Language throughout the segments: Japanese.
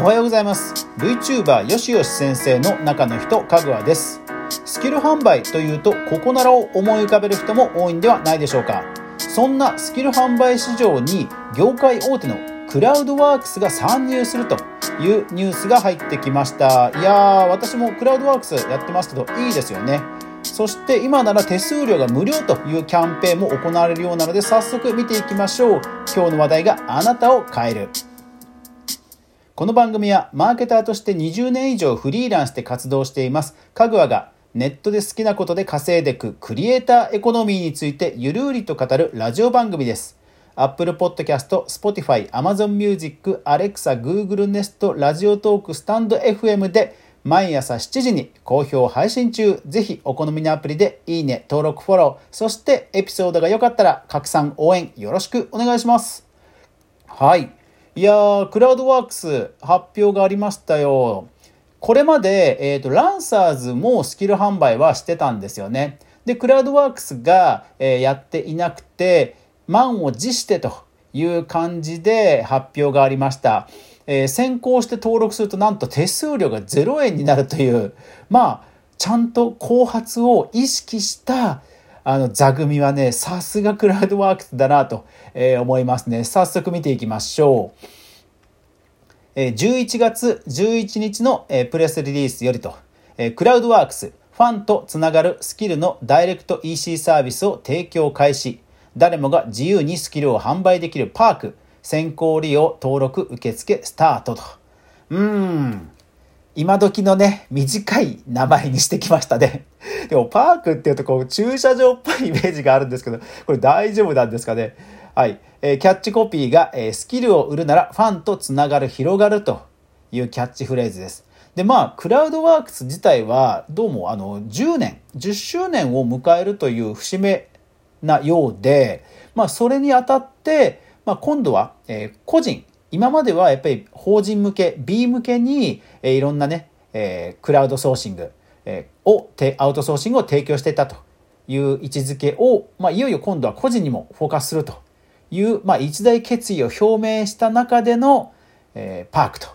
おはようございます。VTuber よしよし先生の中の人かぐわです。スキル販売というとここならを思い浮かべる人も多いんではないでしょうか。そんなスキル販売市場に業界大手のクラウドワークスが参入するというニュースが入ってきました。いやー私もクラウドワークスやってますけどいいですよね。そして今なら手数料が無料というキャンペーンも行われるようなので早速見ていきましょう。今日の話題があなたを変える。この番組はマーケターとして20年以上フリーランスで活動しています。かぐわがネットで好きなことで稼いでいくクリエイターエコノミーについてゆるりと語るラジオ番組です。Apple Podcast、Spotify、Amazon Music、Alexa、Google Nest、ラジオトーク、スタンド FM で毎朝7時に好評配信中。ぜひお好みのアプリでいいね、登録、フォロー、そしてエピソードが良かったら拡散、応援よろしくお願いします。はい。いやー、クラウドワークス発表がありましたよ。これまで、えっ、ー、と、ランサーズもスキル販売はしてたんですよね。で、クラウドワークスが、えー、やっていなくて、満を持してという感じで発表がありました。えー、先行して登録するとなんと手数料が0円になるという、まあ、ちゃんと後発を意識したあの座組はね、さすがクラウドワークスだなと、えー、思いますね。早速見ていきましょう。えー、11月11日の、えー、プレスリリースよりと、えー、クラウドワークスファンとつながるスキルのダイレクト EC サービスを提供開始。誰もが自由にスキルを販売できるパーク。先行利用登録受付スタートと。うん。今時のね、短い名前にしてきましたね。でもパークっていうとこう駐車場っぽいイメージがあるんですけど、これ大丈夫なんですかね。はい。えー、キャッチコピーが、えー、スキルを売るならファンとつながる広がるというキャッチフレーズです。で、まあ、クラウドワークス自体は、どうも、あの、10年、10周年を迎えるという節目なようで、まあ、それにあたって、まあ、今度は、え、個人、今まではやっぱり法人向け、B 向けに、え、いろんなね、え、クラウドソーシング、え、を、アウトソーシングを提供していたという位置づけを、まあ、いよいよ今度は個人にもフォーカスするという、まあ、一大決意を表明した中での、えー、パークと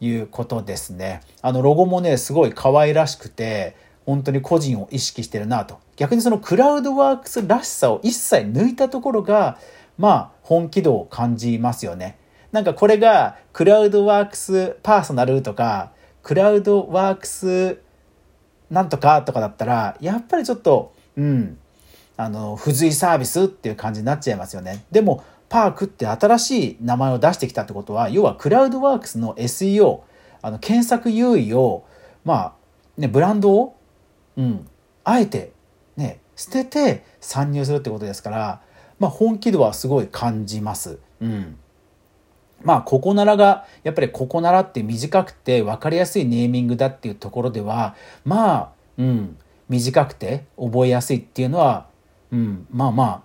いうことですね。あの、ロゴもね、すごい可愛らしくて、本当に個人を意識してるなと。逆にそのクラウドワークスらしさを一切抜いたところが、まあ、本気度を感じますよね。なんかこれが、クラウドワークスパーソナルとか、クラウドワークスなんとかとかだったら、やっぱりちょっと、うん、あの、付随サービスっていう感じになっちゃいますよね。でも、パークって新しい名前を出してきたってことは、要はクラウドワークスの SEO、あの、検索優位を、まあ、ね、ブランドを、うん、あえて、ね、捨てて参入するってことですから、まあ、本気度はすごい感じます。うん。まあ、ここならが、やっぱりここならって短くて分かりやすいネーミングだっていうところでは、まあ、うん、短くて覚えやすいっていうのは、うん、まあまあ、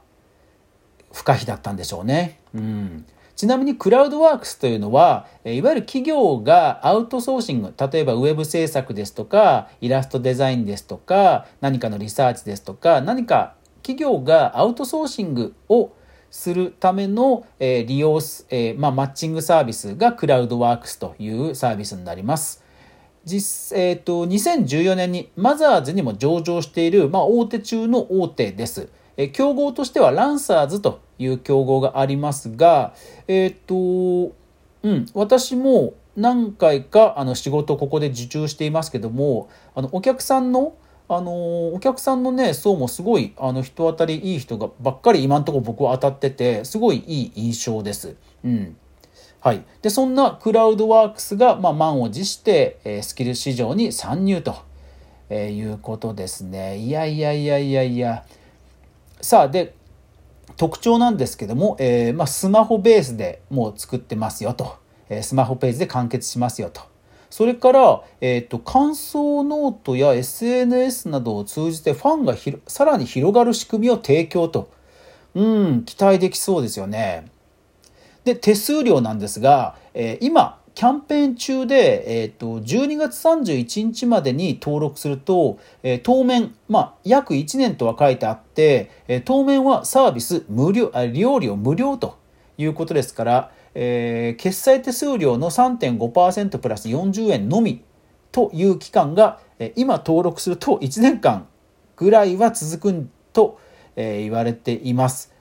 不可避だったんでしょうね。うん。ちなみにクラウドワークスというのは、いわゆる企業がアウトソーシング、例えばウェブ制作ですとか、イラストデザインですとか、何かのリサーチですとか、何か企業がアウトソーシングをするための、え利用、えまあ、マッチングサービスがクラウドワークスというサービスになります。実えーと、2014年にマザーズにも上場している、まあ、大手中の大手です。え競合としてはランサーズという競合がありますが、えっ、ー、と、うん、私も何回かあの仕事ここで受注していますけども、あのお客さんのあのお客さんのね層もすごいあの人当たりいい人がばっかり今んところ僕は当たっててすごいいい印象です。うんはい、でそんなクラウドワークスが、まあ、満を持して、え、スキル市場に参入と、え、いうことですね。いやいやいやいやいや。さあで特徴なんですけども、えー、まあ、スマホベースでもう作ってますよと、えスマホページで完結しますよと。それから、えっ、ー、と、感想ノートや SNS などを通じてファンがひさらに広がる仕組みを提供と。うん、期待できそうですよね。で、手数料なんですが、えー、今、キャンペーン中で、えっ、と、12月31日までに登録すると、えー、当面、まあ、約1年とは書いてあって、えー、当面はサービス無料、あ利用料無料ということですから、えー、決済手数料の3.5%プラス40円のみという期間が、え今登録すると1年間ぐらいは続くと、え言われています。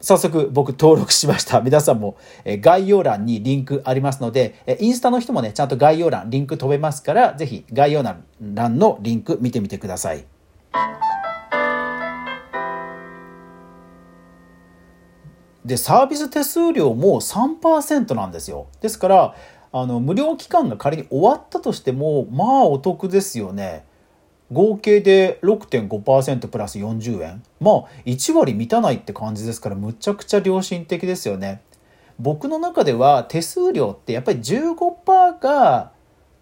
早速僕登録しました。皆さんも概要欄にリンクありますので、インスタの人もね、ちゃんと概要欄、リンク飛べますから、ぜひ概要欄のリンク見てみてください。で、サービス手数料も3%なんですよ。ですから、あの、無料期間が仮に終わったとしても、まあお得ですよね。合計で6.5%プラス40円まあ1割満たないって感じですからむちゃくちゃ良心的ですよね僕の中では手数料ってやっぱり15%が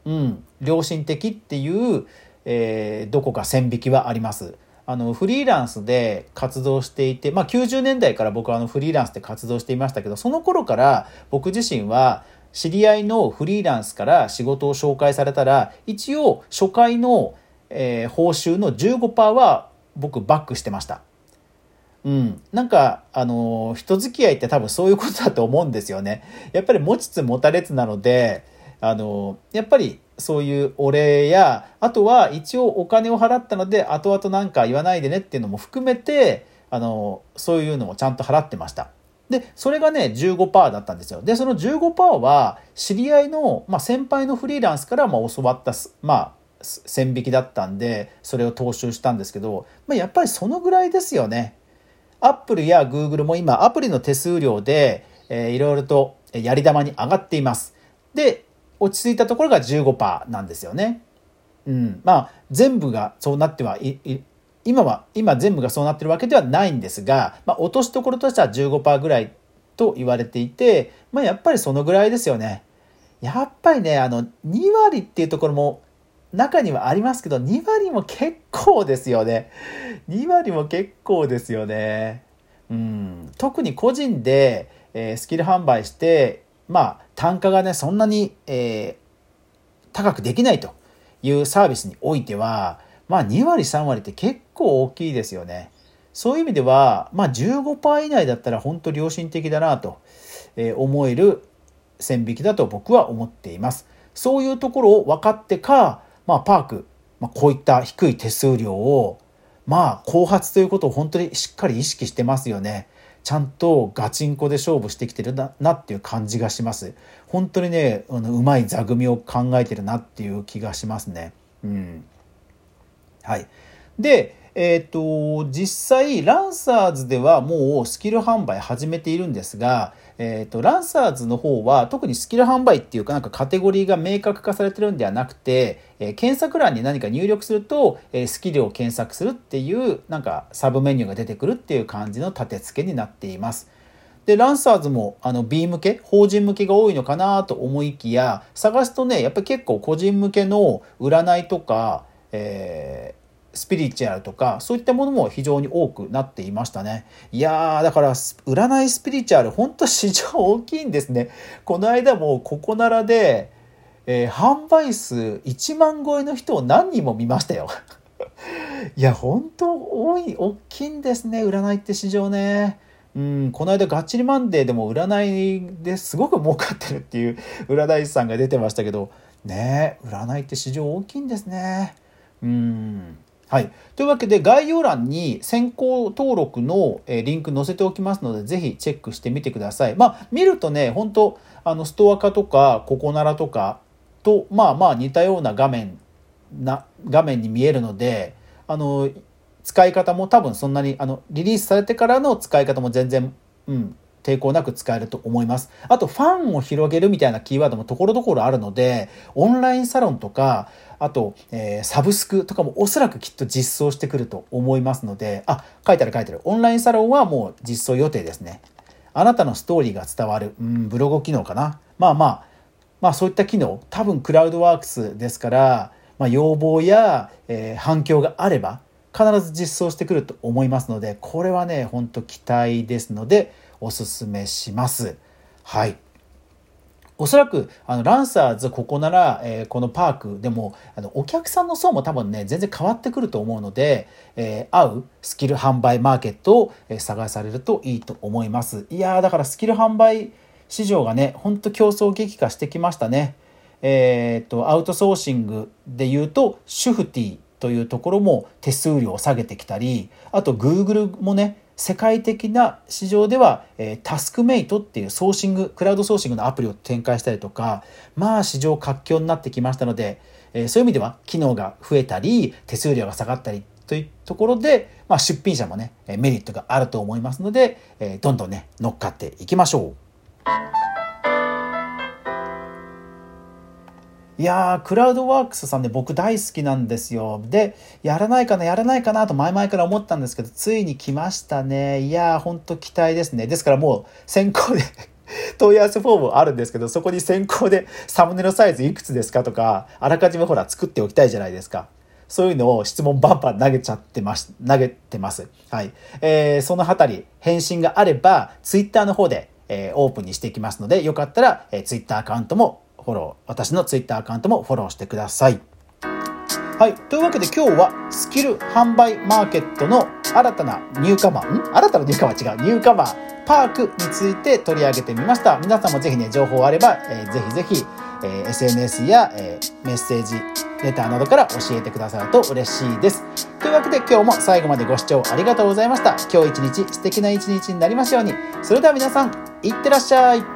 うん良心的っていう、えー、どこか線引きはありますあのフリーランスで活動していて、まあ、90年代から僕はあのフリーランスで活動していましたけどその頃から僕自身は知り合いのフリーランスから仕事を紹介されたら一応初回のえー、報酬の15%は僕バックしてました。うん、なんかあの人付き合いって多分そういうことだと思うんですよね。やっぱり持ちつ持たれつなのであのやっぱりそういうお礼やあとは一応お金を払ったので後々なんか言わないでねっていうのも含めてあのそういうのをちゃんと払ってました。でそれがね15%だったんですよ。でその15%は知り合いの、まあ、先輩のフリーランスからま教わった、まあ、線引きだったんでそれを踏襲したんですけど、まあ、やっぱりそのぐらいですよね。アップルやグーグルも今アプリの手数料で、えー、いろいろとやり玉に上がっています。で落ち着いたところが15%なんですよね。うん、まあ全部がそうなってはい今は今全部がそうなってるわけではないんですが、まあ、落としどころとしては15%ぐらいと言われていて、まあ、やっぱりそのぐらいですよね。やっぱりねあの2割っていうところも中にはありますけど、2割も結構ですよね。2割も結構ですよね。うん、特に個人で、えー、スキル販売して、まあ、単価がね、そんなに、えー、高くできないというサービスにおいては、まあ、2割、3割って結構大きいですよね。そういう意味では、まあ、15%以内だったら本当良心的だなと思える線引きだと僕は思っています。そういうところを分かってか、まあ、パーク、まあ、こういった低い手数料を、まあ、後発ということを本当にしっかり意識してますよね。ちゃんとガチンコで勝負してきてるななっていう感じがします。本当にね、あのうまい座組を考えてるなっていう気がしますね。うん。はい。で、えっ、ー、と、実際、ランサーズではもうスキル販売始めているんですが、えっ、ー、と、ランサーズの方は特にスキル販売っていうかなんかカテゴリーが明確化されてるんではなくて、えー、検索欄に何か入力すると、えー、スキルを検索するっていうなんかサブメニューが出てくるっていう感じの立て付けになっています。で、ランサーズもあの B 向け、法人向けが多いのかなと思いきや、探すとね、やっぱり結構個人向けの占いとか、えースピリチュアルとかそういったものも非常に多くなっていましたね。いやーだから占いスピリチュアル本当市場大きいんですね。この間もここならで、えー、販売数1万超えの人を何人も見ましたよ。いや本当多い大きいんですね占いって市場ね。うんこの間がっちりマンデーでも占いですごく儲かってるっていう占い師さんが出てましたけどね占いって市場大きいんですね。うん。はい。というわけで概要欄に先行登録のリンク載せておきますので、ぜひチェックしてみてください。まあ、見るとね、本当あの、ストア化とか、ココナラとかと、まあまあ似たような画面な、画面に見えるので、あの、使い方も多分そんなに、あの、リリースされてからの使い方も全然、うん、抵抗なく使えると思います。あと、ファンを広げるみたいなキーワードもところどころあるので、オンラインサロンとか、あと、えー、サブスクとかもおそらくきっと実装してくると思いますので、あ、書いてある書いてある。オンラインサロンはもう実装予定ですね。あなたのストーリーが伝わる、うん、ブログ機能かな。まあまあ、まあそういった機能、多分クラウドワークスですから、まあ、要望や、えー、反響があれば、必ず実装してくると思いますので、これはね、ほんと期待ですので、おすすめします。はい。おそらく、あの、ランサーズ、ここなら、えー、このパークでも、あの、お客さんの層も多分ね、全然変わってくると思うので、えー、合うスキル販売マーケットを、えー、探されるといいと思います。いやー、だからスキル販売市場がね、ほんと競争激化してきましたね。えっ、と、アウトソーシングで言うと、シュフティというところも手数料を下げてきたり、あと Google もね、世界的な市場では、えー、タスクメイトっていうソーシング、クラウドソーシングのアプリを展開したりとか、まあ市場活況になってきましたので、えー、そういう意味では機能が増えたり、手数料が下がったりというところで、まあ出品者もね、メリットがあると思いますので、えー、どんどんね、乗っかっていきましょう。いやー、クラウドワークスさんで僕大好きなんですよ。で、やらないかな、やらないかなと前々から思ったんですけど、ついに来ましたね。いやー、ほんと期待ですね。ですからもう先行で 問い合わせフォームあるんですけど、そこに先行でサムネのサイズいくつですかとか、あらかじめほら作っておきたいじゃないですか。そういうのを質問バンバン投げちゃってます、投げてます。はい。えー、そのあたり、返信があれば、ツイッターの方で、えー、オープンにしていきますので、よかったら、えー、ツイッターアカウントもフォロー、私の Twitter アカウントもフォローしてください。はい。というわけで今日はスキル販売マーケットの新たなニューカマー、ん新たなニューカマー違う、ニューカマー、パークについて取り上げてみました。皆さんもぜひね、情報あれば、えー、ぜひぜひ、えー、SNS や、えー、メッセージ、レターなどから教えてくださると嬉しいです。というわけで今日も最後までご視聴ありがとうございました。今日一日素敵な一日になりますように。それでは皆さん、いってらっしゃい。